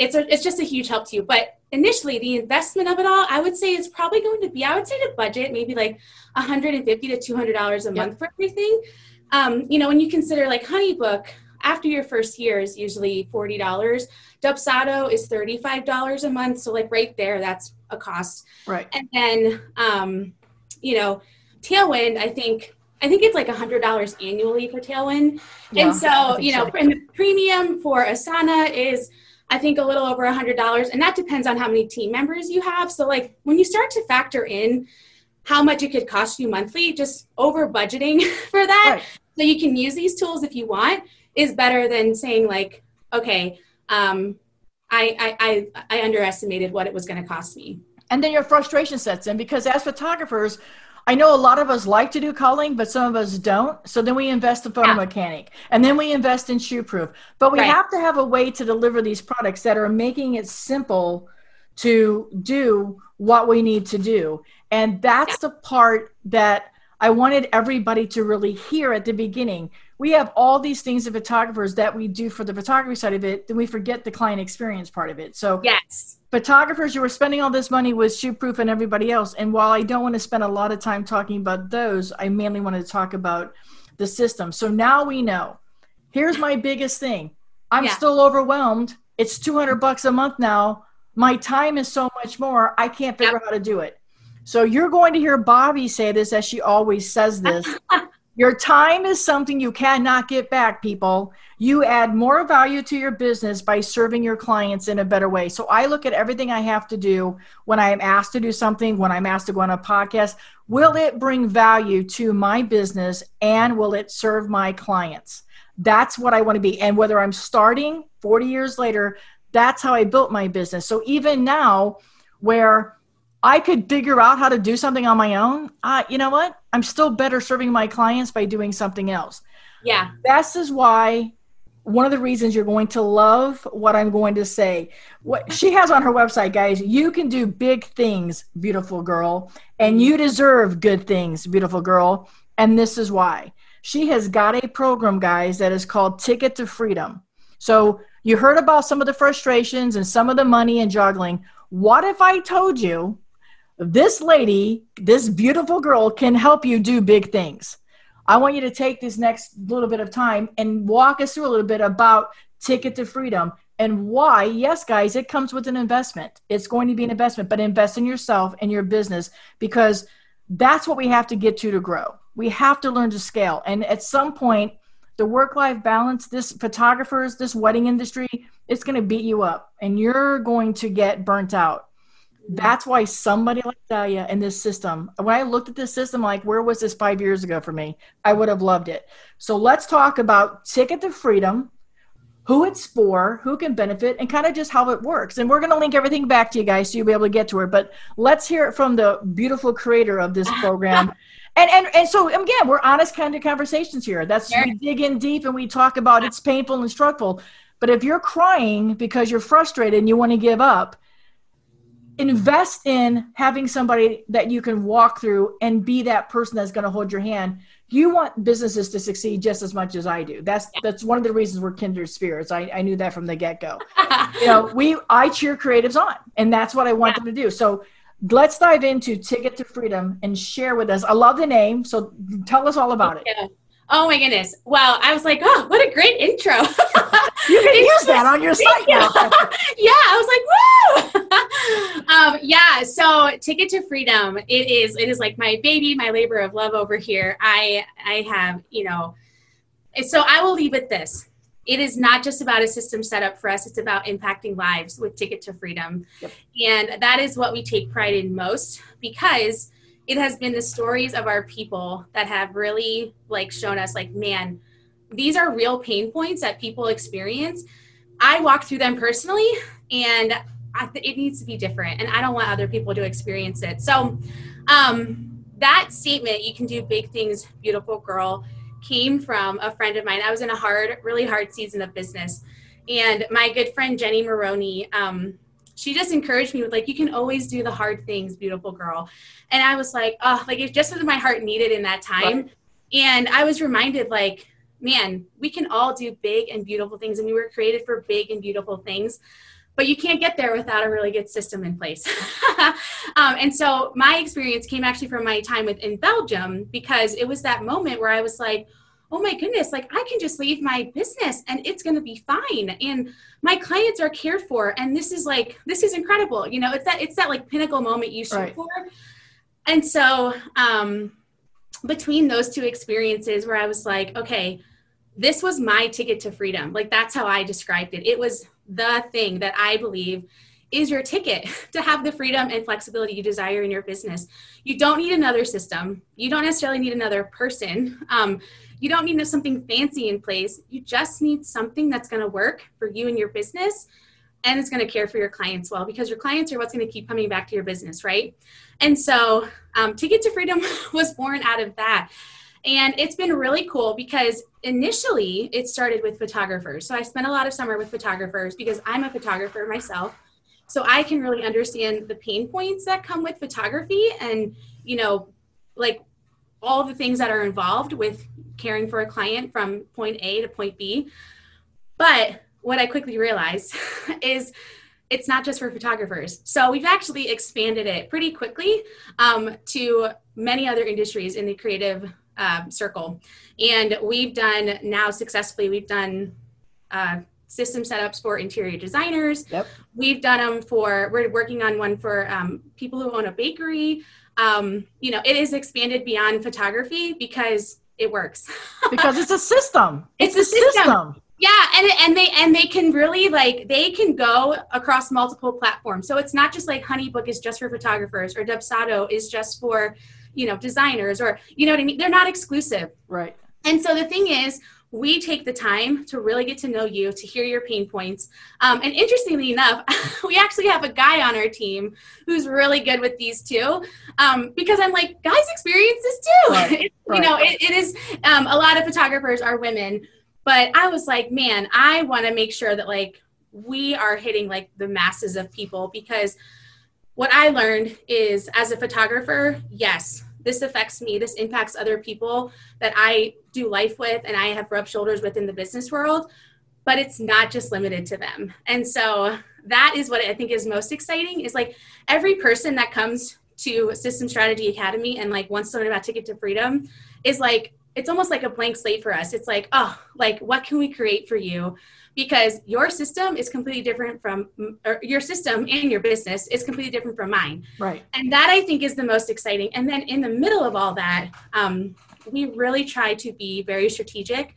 [SPEAKER 2] it's a, it's just a huge help to you. But initially, the investment of it all, I would say, is probably going to be. I would say to budget maybe like 150 to 200 dollars a yep. month for everything. Um, you know, when you consider like HoneyBook, after your first year is usually forty dollars. Dubsado is thirty-five dollars a month. So like right there, that's a cost.
[SPEAKER 1] Right.
[SPEAKER 2] And then, um, you know, Tailwind, I think I think it's like a hundred dollars annually for Tailwind. Yeah, and so, you know, so. and the premium for Asana is I think a little over a hundred dollars, and that depends on how many team members you have. So like when you start to factor in how much it could cost you monthly, just over budgeting for that, right. so you can use these tools if you want, is better than saying like, okay, um, I, I I I underestimated what it was going to cost me.
[SPEAKER 1] And then your frustration sets in because as photographers, I know a lot of us like to do culling, but some of us don't. So then we invest in photo yeah. mechanic and then we invest in ShootProof. But we right. have to have a way to deliver these products that are making it simple to do what we need to do. And that's yeah. the part that I wanted everybody to really hear at the beginning. We have all these things of photographers that we do for the photography side of it, then we forget the client experience part of it. So
[SPEAKER 2] yes
[SPEAKER 1] photographers you were spending all this money with shootproof and everybody else. And while i don't want to spend a lot of time talking about those i mainly want to talk about the system. So now we know. Here's my biggest thing. I'm yeah. still overwhelmed. It's 200 bucks a month now. My time is so much more. I can't figure yep. out how to do it. So you're going to hear bobby say this as she always says this Your time is something you cannot get back, people. You add more value to your business by serving your clients in a better way. So I look at everything I have to do when I am asked to do something, when I'm asked to go on a podcast. Will it bring value to my business and will it serve my clients? That's what I want to be. And whether I'm starting 40 years later, that's how I built my business. So even now, where I could figure out how to do something on my own, uh, you know what? I'm still better serving my clients by doing something else.
[SPEAKER 2] Yeah.
[SPEAKER 1] This is why one of the reasons you're going to love what I'm going to say. What she has on her website, guys, you can do big things, beautiful girl, and you deserve good things, beautiful girl. And this is why. She has got a program, guys, that is called Ticket to Freedom. So you heard about some of the frustrations and some of the money and juggling. What if I told you this lady, this beautiful girl, can help you do big things. I want you to take this next little bit of time and walk us through a little bit about Ticket to Freedom and why. Yes, guys, it comes with an investment. It's going to be an investment, but invest in yourself and your business because that's what we have to get to to grow. We have to learn to scale. And at some point, the work life balance, this photographers, this wedding industry, it's going to beat you up and you're going to get burnt out that's why somebody like Dahlia in this system, when I looked at this system, like, where was this five years ago for me? I would have loved it. So let's talk about Ticket to Freedom, who it's for, who can benefit, and kind of just how it works. And we're going to link everything back to you guys so you'll be able to get to her. But let's hear it from the beautiful creator of this program. and, and and so again, we're honest kind of conversations here. That's sure. we dig in deep and we talk about it's painful and struggle. But if you're crying because you're frustrated and you want to give up, invest in having somebody that you can walk through and be that person that's going to hold your hand you want businesses to succeed just as much as i do that's that's one of the reasons we're kindred spirits i, I knew that from the get-go you know we i cheer creatives on and that's what i want yeah. them to do so let's dive into Ticket to Freedom and share with us. I love the name, so tell us all about it.
[SPEAKER 2] Oh my goodness. Well, I was like, oh, what a great intro.
[SPEAKER 1] you can use that on your site now.
[SPEAKER 2] yeah, I was like, woo! um, yeah, so Ticket to Freedom, it is it is like my baby, my labor of love over here. I I have, you know, so I will leave it this. It is not just about a system set up for us, it's about impacting lives with Ticket to Freedom. Yep. And that is what we take pride in most because it has been the stories of our people that have really like shown us like man these are real pain points that people experience i walk through them personally and it needs to be different and i don't want other people to experience it. So um, that statement you can do big things beautiful girl came from a friend of mine. I was in a hard really hard season of business and my good friend jenny maroney um, she just encouraged me with like you can always do the hard things beautiful girl. And i was like oh like it's just what my heart needed in that time. And i was reminded like man we can all do big and beautiful things and we were created for big and beautiful things but you can't get there without a really good system in place um, and so my experience came actually from my time with in belgium because it was that moment where i was like oh my goodness, like I can just leave my business and it's going to be fine. And my clients are cared for. And this is like, this is incredible. You know, it's that, it's that like pinnacle moment you shoot right. for. And so, um, between those two experiences where I was like, okay, this was my ticket to freedom. Like that's how I described it. It was the thing that I believe is your ticket to have the freedom and flexibility you desire in your business. You don't need another system. You don't necessarily need another person. Um, you don't need something fancy in place. You just need something that's going to work for you and your business and it's going to care for your clients well because your clients are what's going to keep coming back to your business, right? And so, um, Ticket to Freedom was born out of that. And it's been really cool because initially it started with photographers. So I spent a lot of summer with photographers because I'm a photographer myself. So I can really understand the pain points that come with photography and, you know, like all the things that are involved with caring for a client from point A to point B. But what I quickly realized is it's not just for photographers. So we've actually expanded it pretty quickly um, to many other industries in the creative uh, circle. And we've done now successfully, we've done uh, system setups for interior designers. Yep. We've done them for, we're working on one for um, people who own a bakery. Um, you know, it is expanded beyond photography because it works.
[SPEAKER 1] because it's a system.
[SPEAKER 2] It's, it's a, system. system. Yeah, and and they and they can really like they can go across multiple platforms. So it's not just like Honeybook is just for photographers or Dubsado is just for, you know, designers or you know what I mean. They're not exclusive.
[SPEAKER 1] Right.
[SPEAKER 2] And so the thing is, we take the time to really get to know you, to hear your pain points. Um, and interestingly enough, we actually have a guy on our team who's really good with these too, um, because I'm like, guys experience this too. Right, it, right. You know, it, it is, um, a lot of photographers are women, but I was like, man, I want to make sure that like we are hitting like the masses of people because what I learned is as a photographer, yes, this affects me this impacts other people that i do life with and i have rubbed shoulders with in the business world but it's not just limited to them. And so that is what i think is most exciting is like every person that comes to system strategy academy and like wants to learn about ticket to freedom is like it's almost like a blank slate for us it's like oh like what can we create for you because your system is completely different from your system and your business is completely different from mine.
[SPEAKER 1] Right.
[SPEAKER 2] And that I think is the most exciting. And then in the middle of all that, um, we really try to be very strategic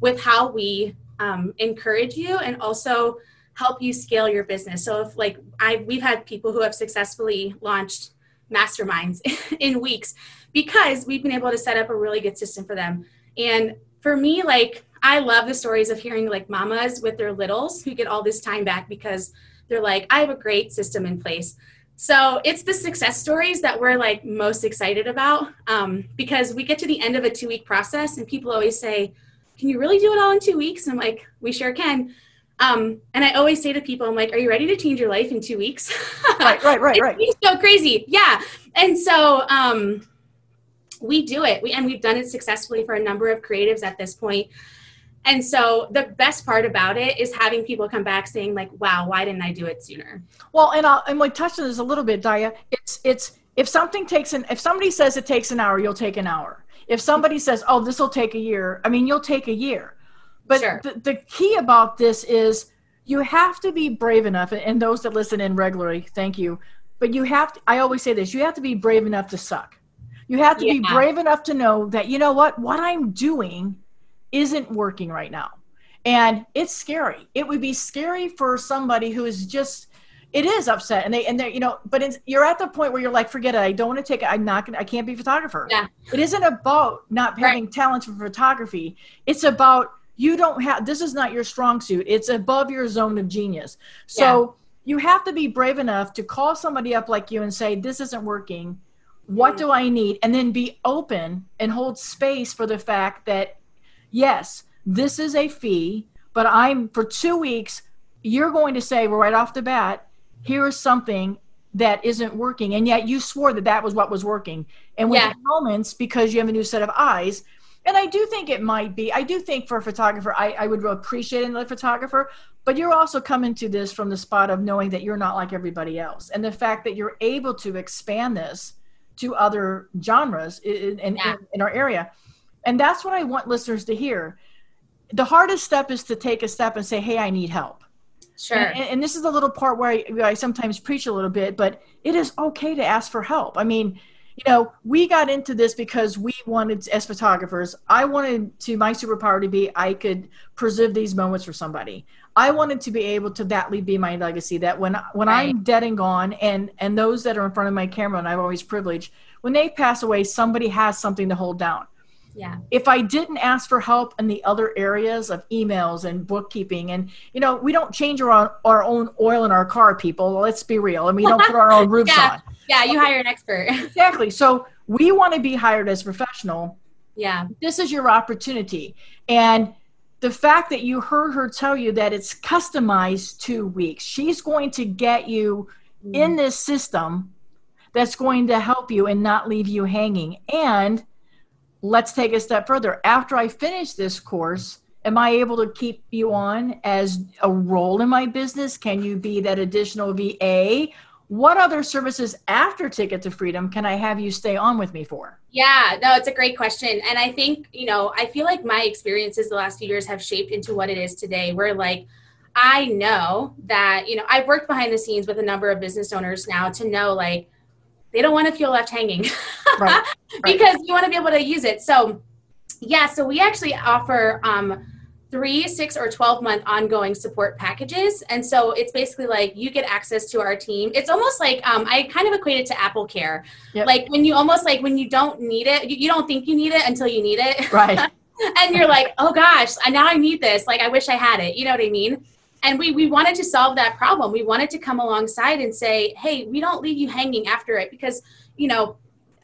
[SPEAKER 2] with how we um, encourage you and also help you scale your business. So if like I we've had people who have successfully launched masterminds in weeks because we've been able to set up a really good system for them. And for me, like I love the stories of hearing like mamas with their littles who get all this time back because they're like, I have a great system in place. So it's the success stories that we're like most excited about um, because we get to the end of a two week process and people always say, Can you really do it all in two weeks? And I'm like, We sure can. Um, and I always say to people, I'm like, Are you ready to change your life in two weeks?
[SPEAKER 1] right, right, right, right.
[SPEAKER 2] It's so crazy. Yeah. And so um, we do it. We, and we've done it successfully for a number of creatives at this point. And so the best part about it is having people come back saying like, "Wow, why didn't I do it sooner?"
[SPEAKER 1] Well, and I'll and we touched on this a little bit, Daya. It's it's if something takes an if somebody says it takes an hour, you'll take an hour. If somebody says, "Oh, this will take a year," I mean, you'll take a year. But sure. the, the key about this is you have to be brave enough, and those that listen in regularly, thank you. But you have to. I always say this: you have to be brave enough to suck. You have to yeah. be brave enough to know that you know what what I'm doing isn't working right now. And it's scary. It would be scary for somebody who is just it is upset and they and they you know but you're at the point where you're like forget it i don't want to take it i'm not gonna i can't be a photographer
[SPEAKER 2] yeah.
[SPEAKER 1] it isn't about not having right. talent for photography it's about you don't have this is not your strong suit it's above your zone of genius so yeah. you have to be brave enough to call somebody up like you and say this isn't working what do i need and then be open and hold space for the fact that yes, this is a fee, but I'm for two weeks, you're going to say, right off the bat, here is something that isn't working. And yet you swore that that was what was working. And with yeah. moments, because you have a new set of eyes, and I do think it might be, I do think for a photographer, I, I would appreciate another photographer, but you're also coming to this from the spot of knowing that you're not like everybody else. And the fact that you're able to expand this to other genres in, in, yeah. in, in our area and that's what I want listeners to hear. The hardest step is to take a step and say, hey, I need help.
[SPEAKER 2] Sure.
[SPEAKER 1] And, and this is the little part where I, where I sometimes preach a little bit, but it is okay to ask for help. I mean, you know, we got into this because we wanted, as photographers, I wanted to, my superpower to be I could preserve these moments for somebody. I wanted to be able to that be my legacy. That when when right. I'm dead and gone, and and those that are in front of my camera, and I'm always privileged, when they pass away, somebody has something to hold down.
[SPEAKER 2] Yeah.
[SPEAKER 1] If I didn't ask for help in the other areas of emails and bookkeeping, and you know, we don't change our our own oil in our car, people. Let's be real, and we don't put our own roofs
[SPEAKER 2] yeah.
[SPEAKER 1] on.
[SPEAKER 2] Yeah, you hire an expert.
[SPEAKER 1] exactly. So we want to be hired as professional.
[SPEAKER 2] Yeah.
[SPEAKER 1] This is your opportunity, and the fact that you heard her tell you that it's customized two weeks, she's going to get you mm. in this system that's going to help you and not leave you hanging. And let's take a step further. After I finish this course, am I able to keep you on as a role in my business? Can you be that additional VA? What other services after Ticket to Freedom can I have you stay on with me for?
[SPEAKER 2] Yeah, no, it's a great question. And I think, you know, I feel like my experiences the last few years have shaped into what it is today, where like, I know that, you know, I've worked behind the scenes with a number of business owners now to know like, they don't want to feel left hanging right. because you want to be able to use it. So, yeah, so we actually offer um, three, six, or 12 month ongoing support packages. And so it's basically like you get access to our team. It's almost like um, I kind of equate it to Apple Care. Yep. Like when you almost like when you don't need it, you, you don't think you need it until you need it.
[SPEAKER 1] Right.
[SPEAKER 2] and you're like, oh gosh, now I need this. Like I wish I had it. You know what I mean? and we we wanted to solve that problem we wanted to come alongside and say hey we don't leave you hanging after it because you know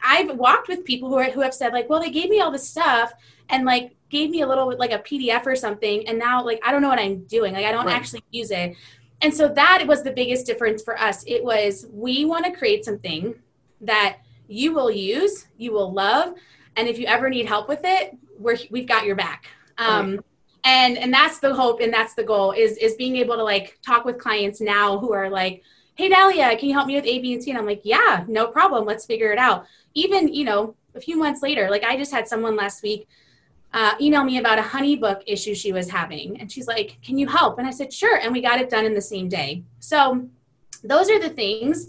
[SPEAKER 2] i've walked with people who, are, who have said like well they gave me all this stuff and like gave me a little like a pdf or something and now like i don't know what i'm doing like i don't right. actually use it and so that was the biggest difference for us it was we want to create something that you will use you will love and if you ever need help with it we're, we've got your back um, right and and that's the hope and that's the goal is is being able to like talk with clients now who are like hey Dahlia, can you help me with A, B, and C? And I'm like, yeah, no problem. Let's figure it out. Even, you know, a few months later, like I just had someone last week uh, email me about a honeybook issue she was having. And she's like, can you help? And I said, sure. And we got it done in the same day. So those are the things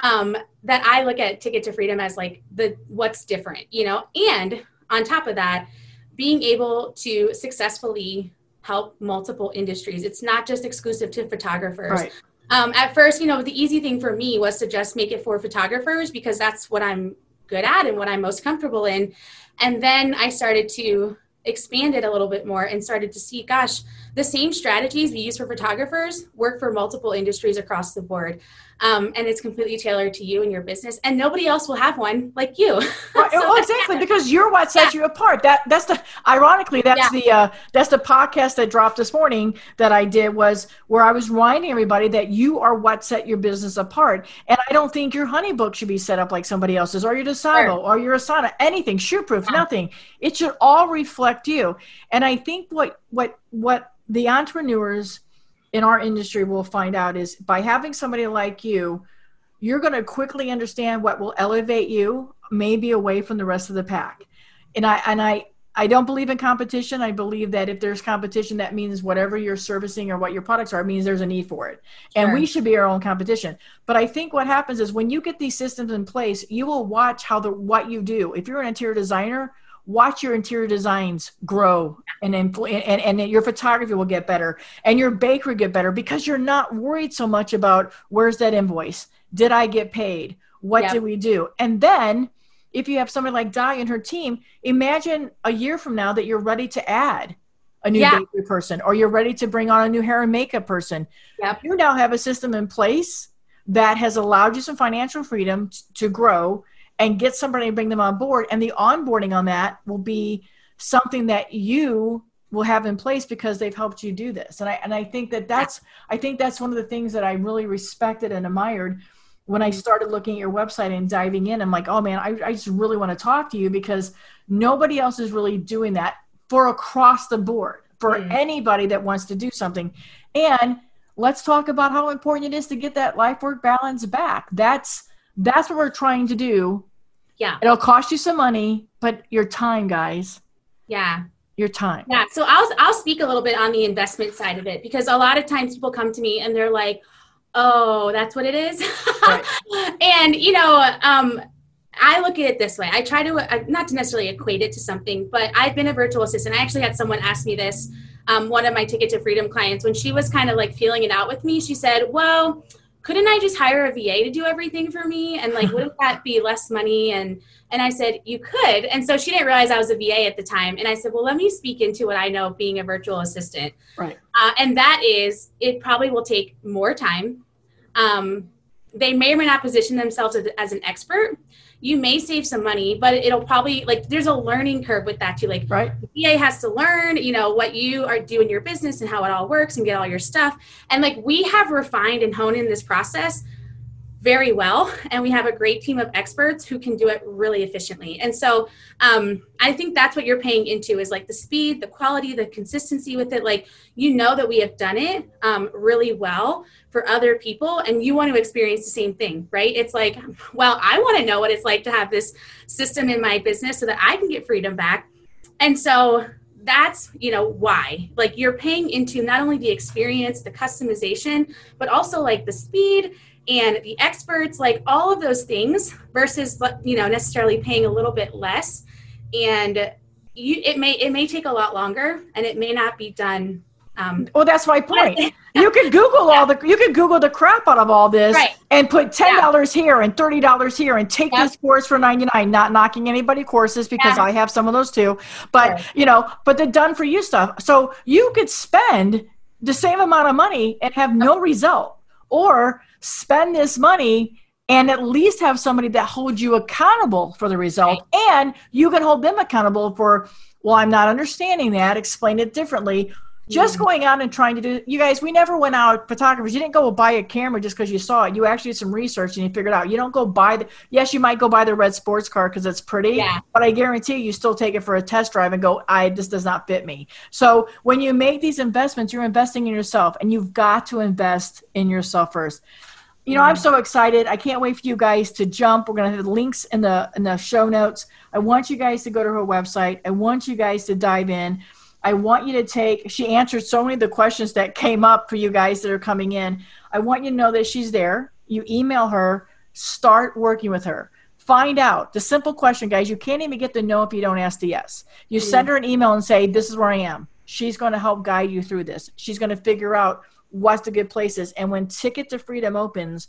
[SPEAKER 2] um, that I look at Ticket to Freedom as like the what's different, you know, and on top of that, being able to successfully help multiple industries. It's not just exclusive to photographers. Right. Um, at first, you know, the easy thing for me was to just make it for photographers because that's what I'm good at and what I'm most comfortable in. And then I started to expand it a little bit more and started to see, gosh, the same strategies we use for photographers work for multiple industries across the board. Um, and it's completely tailored to you and your business and nobody else will have one like you
[SPEAKER 1] right. so, well exactly because you're what sets yeah. you apart that that's the ironically, that's yeah. the uh, that's the podcast that dropped this morning that I did was where I was reminding everybody that you are what set your business apart. And I don't think your honeybook should be set up like somebody else's, or your Dubsado, sure. or your Asana, anything, shootproof, yeah. nothing. It should all reflect you. And I think what what what the entrepreneurs in our industry will find out is by having somebody like you you're going to quickly understand what will elevate you maybe away from the rest of the pack. And i and i i don't believe in competition. I believe that if there's competition that means whatever you're servicing or what your products are means there's a need for it. Sure. and we should be our own competition. But i think what happens is when you get these systems in place you will watch how the what you do. If you're an interior designer watch your interior designs grow and, and, and, and your photography will get better and your bakery get better because you're not worried so much about where's that invoice did i get paid what yep. did we do and then if you have somebody like Di and her team imagine a year from now that you're ready to add a new yeah. bakery person or you're ready to bring on a new hair and makeup person yep. you now have a system in place that has allowed you some financial freedom to grow and get somebody and bring them on board. And the onboarding on that will be something that you will have in place because they've helped you do this. And I and I think that that's I think that's one of the things that I really respected and admired when I started looking at your website and diving in. I'm like, oh man, I, I just really want to talk to you because nobody else is really doing that for across the board for mm. anybody that wants to do something. And let's talk about how important it is to get that life work balance back. That's that's what we're trying to do.
[SPEAKER 2] Yeah.
[SPEAKER 1] It'll cost you some money, but your time, guys.
[SPEAKER 2] Yeah.
[SPEAKER 1] Your time.
[SPEAKER 2] Yeah. So I'll I'll speak a little bit on the investment side of it because a lot of times people come to me and they're like, "Oh, that's what it is," right. and you know, um, I look at it this way. I try to uh, not to necessarily equate it to something, but I've been a virtual assistant. I actually had someone ask me this. Um, one of my Ticket to Freedom clients, when she was kind of like feeling it out with me, she said, "Well." Couldn't I just hire a VA to do everything for me? And like, wouldn't that be less money? And and I said, you could. And so she didn't realize I was a VA at the time. And I said, well, let me speak into what I know of being a virtual assistant.
[SPEAKER 1] Right.
[SPEAKER 2] Uh, and that is, it probably will take more time. Um, they may or may not position themselves as, as an expert you may save some money, but it'll probably like there's a learning curve with that too. Like
[SPEAKER 1] right.
[SPEAKER 2] VA has to learn, you know, what you are doing your business and how it all works and get all your stuff. And like we have refined and honed in this process very well and we have a great team of experts who can do it really efficiently. And so um, i think that's what you're paying into is like the speed the quality the consistency with it. Like you know that we have done it um, really well for other people and you want to experience the same thing right? It's like well i want to know what it's like to have this system in my business so that i can get freedom back. And so that's you know why. Like you're paying into not only the experience the customization but also like the speed and the experts like all of those things versus you know necessarily paying a little bit less and you it may it may take a lot longer and it may not be done um,
[SPEAKER 1] well that's my point you could google yeah. all the you could google the crap out of all this
[SPEAKER 2] right.
[SPEAKER 1] and put $10 yeah. here and $30 here and take yep. this course for 99 not knocking anybody courses because yeah. i have some of those too but you know but the done for you stuff so you could spend the same amount of money and have no result or spend this money and at least have somebody that holds you accountable for the result right. and you can hold them accountable for well i'm not understanding that explain it differently just mm. going out and trying to do you guys we never went out photographers you didn't go buy a camera just because you saw it you actually did some research and you figured out you don't go buy the yes you might go buy the red sports car because it's pretty
[SPEAKER 2] yeah.
[SPEAKER 1] but i guarantee you still take it for a test drive and go i this does not fit me so when you make these investments you're investing in yourself and you've got to invest in yourself first you know, I'm so excited. I can't wait for you guys to jump. We're gonna have the links in the in the show notes. I want you guys to go to her website. I want you guys to dive in. I want you to take. She answered so many of the questions that came up for you guys that are coming in. I want you to know that she's there. You email her. Start working with her. Find out the simple question, guys. You can't even get the no if you don't ask the yes. You send her an email and say, "This is where I am." She's going to help guide you through this. She's going to figure out what's the good places. And when Ticket to Freedom opens,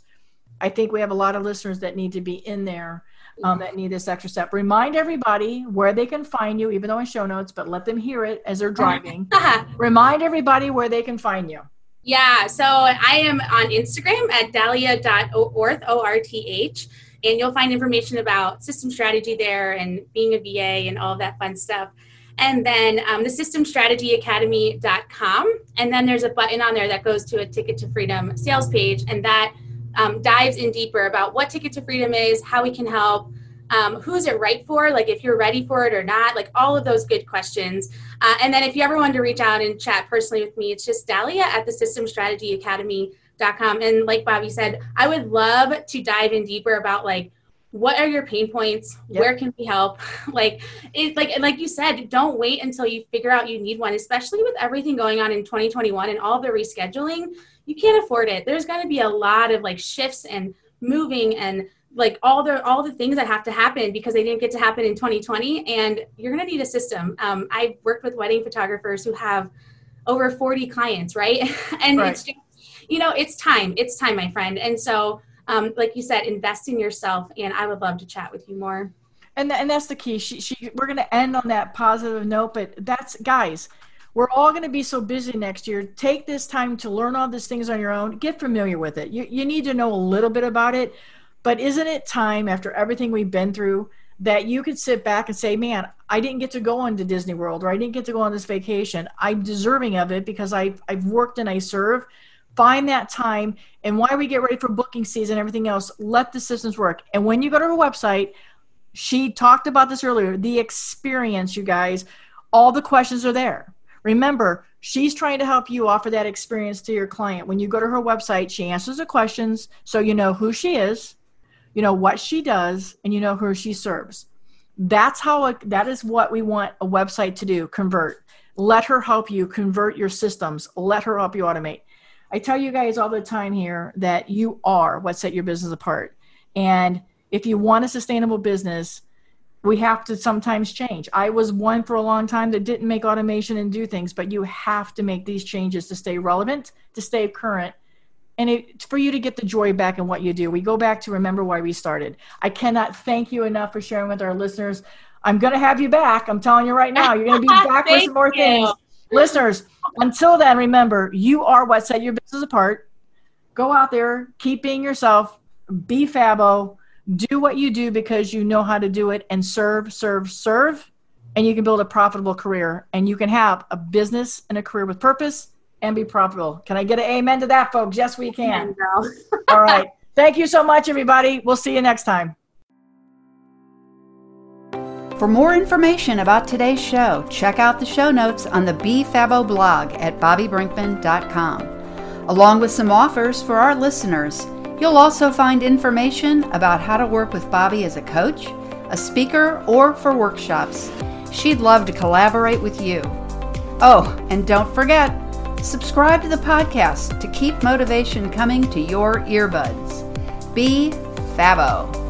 [SPEAKER 1] I think we have a lot of listeners that need to be in there um, that need this extra step. Remind everybody where they can find you, even though in show notes, but let them hear it as they're driving. Remind everybody where they can find you.
[SPEAKER 2] Yeah, so I am on Instagram at dahlia.orth, O R T H, and you'll find information about system strategy there and being a VA and all of that fun stuff. And then um, the systemstrategyacademy.com. And then there's a button on there that goes to a Ticket to Freedom sales page, and that um, dives in deeper about what Ticket to Freedom is, how we can help. Um, who is it right for? Like if you're ready for it or not, like all of those good questions. Uh, and then if you ever want to reach out and chat personally with me, it's just Dahlia at the System Strategy Academy.com. And like Bobby said, I would love to dive in deeper about like what are your pain points? Yep. where can we help? Like it like like you said don't wait until you figure out you need one especially with everything going on in 2021 and all the rescheduling you can't afford it. There's going to be a lot of like shifts and moving and like all the all the things that have to happen because they didn't get to happen in 2020 and you're going to need a system. Um, i've worked with wedding photographers who have over 40 clients right? And right. it's just you know it's time. It's time my friend. And so um, like you said, invest in yourself. And I would love to chat with you more.
[SPEAKER 1] And, and that's the key. She, she, we're going to end on that positive note, but that's guys, we're all going to be so busy next year. Take this time to learn all these things on your own. Get familiar with it. You, you need to know a little bit about it. But isn't it time after everything we've been through that you could sit back and say, man, I didn't get to go on to Disney World or I didn't get to go on this vacation. I'm deserving of it because I've, I've worked and I serve find that time and why we get ready for booking season everything else let the systems work. And when you go to her website she talked about this earlier the experience you guys. All the questions are there. Remember she's trying to help you offer that experience to your client. When you go to her website she answers the questions so you know who she is you know what she does and you know who she serves. That's how a, that is what we want a website to do convert. Let her help you convert your systems. Let her help you automate I tell you guys all the time here that you are what set your business apart. And if you want a sustainable business, we have to sometimes change. I was one for a long time that didn't make automation and do things, but you have to make these changes to stay relevant, to stay current, and it, for you to get the joy back in what you do. We go back to remember why we started. I cannot thank you enough for sharing with our listeners. I'm going to have you back. I'm telling you right now, you're going to be back with some more you. things. Listeners, until then, remember, you are what set your business apart. Go out there, keep being yourself, be fabo, do what you do because you know how to do it, and serve, serve, serve. And you can build a profitable career and you can have a business and a career with purpose and be profitable. Can I get an amen to that, folks? Yes, we can. All right. Thank you so much, everybody. We'll see you next time.
[SPEAKER 3] For more information about today's show, check out the show notes on the BFabo blog at bobbybrinkman.com. Along with some offers for our listeners, you'll also find information about how to work with Bobby as a coach, a speaker, or for workshops. She'd love to collaborate with you. Oh, and don't forget, subscribe to the podcast to keep motivation coming to your earbuds. Be Fabo.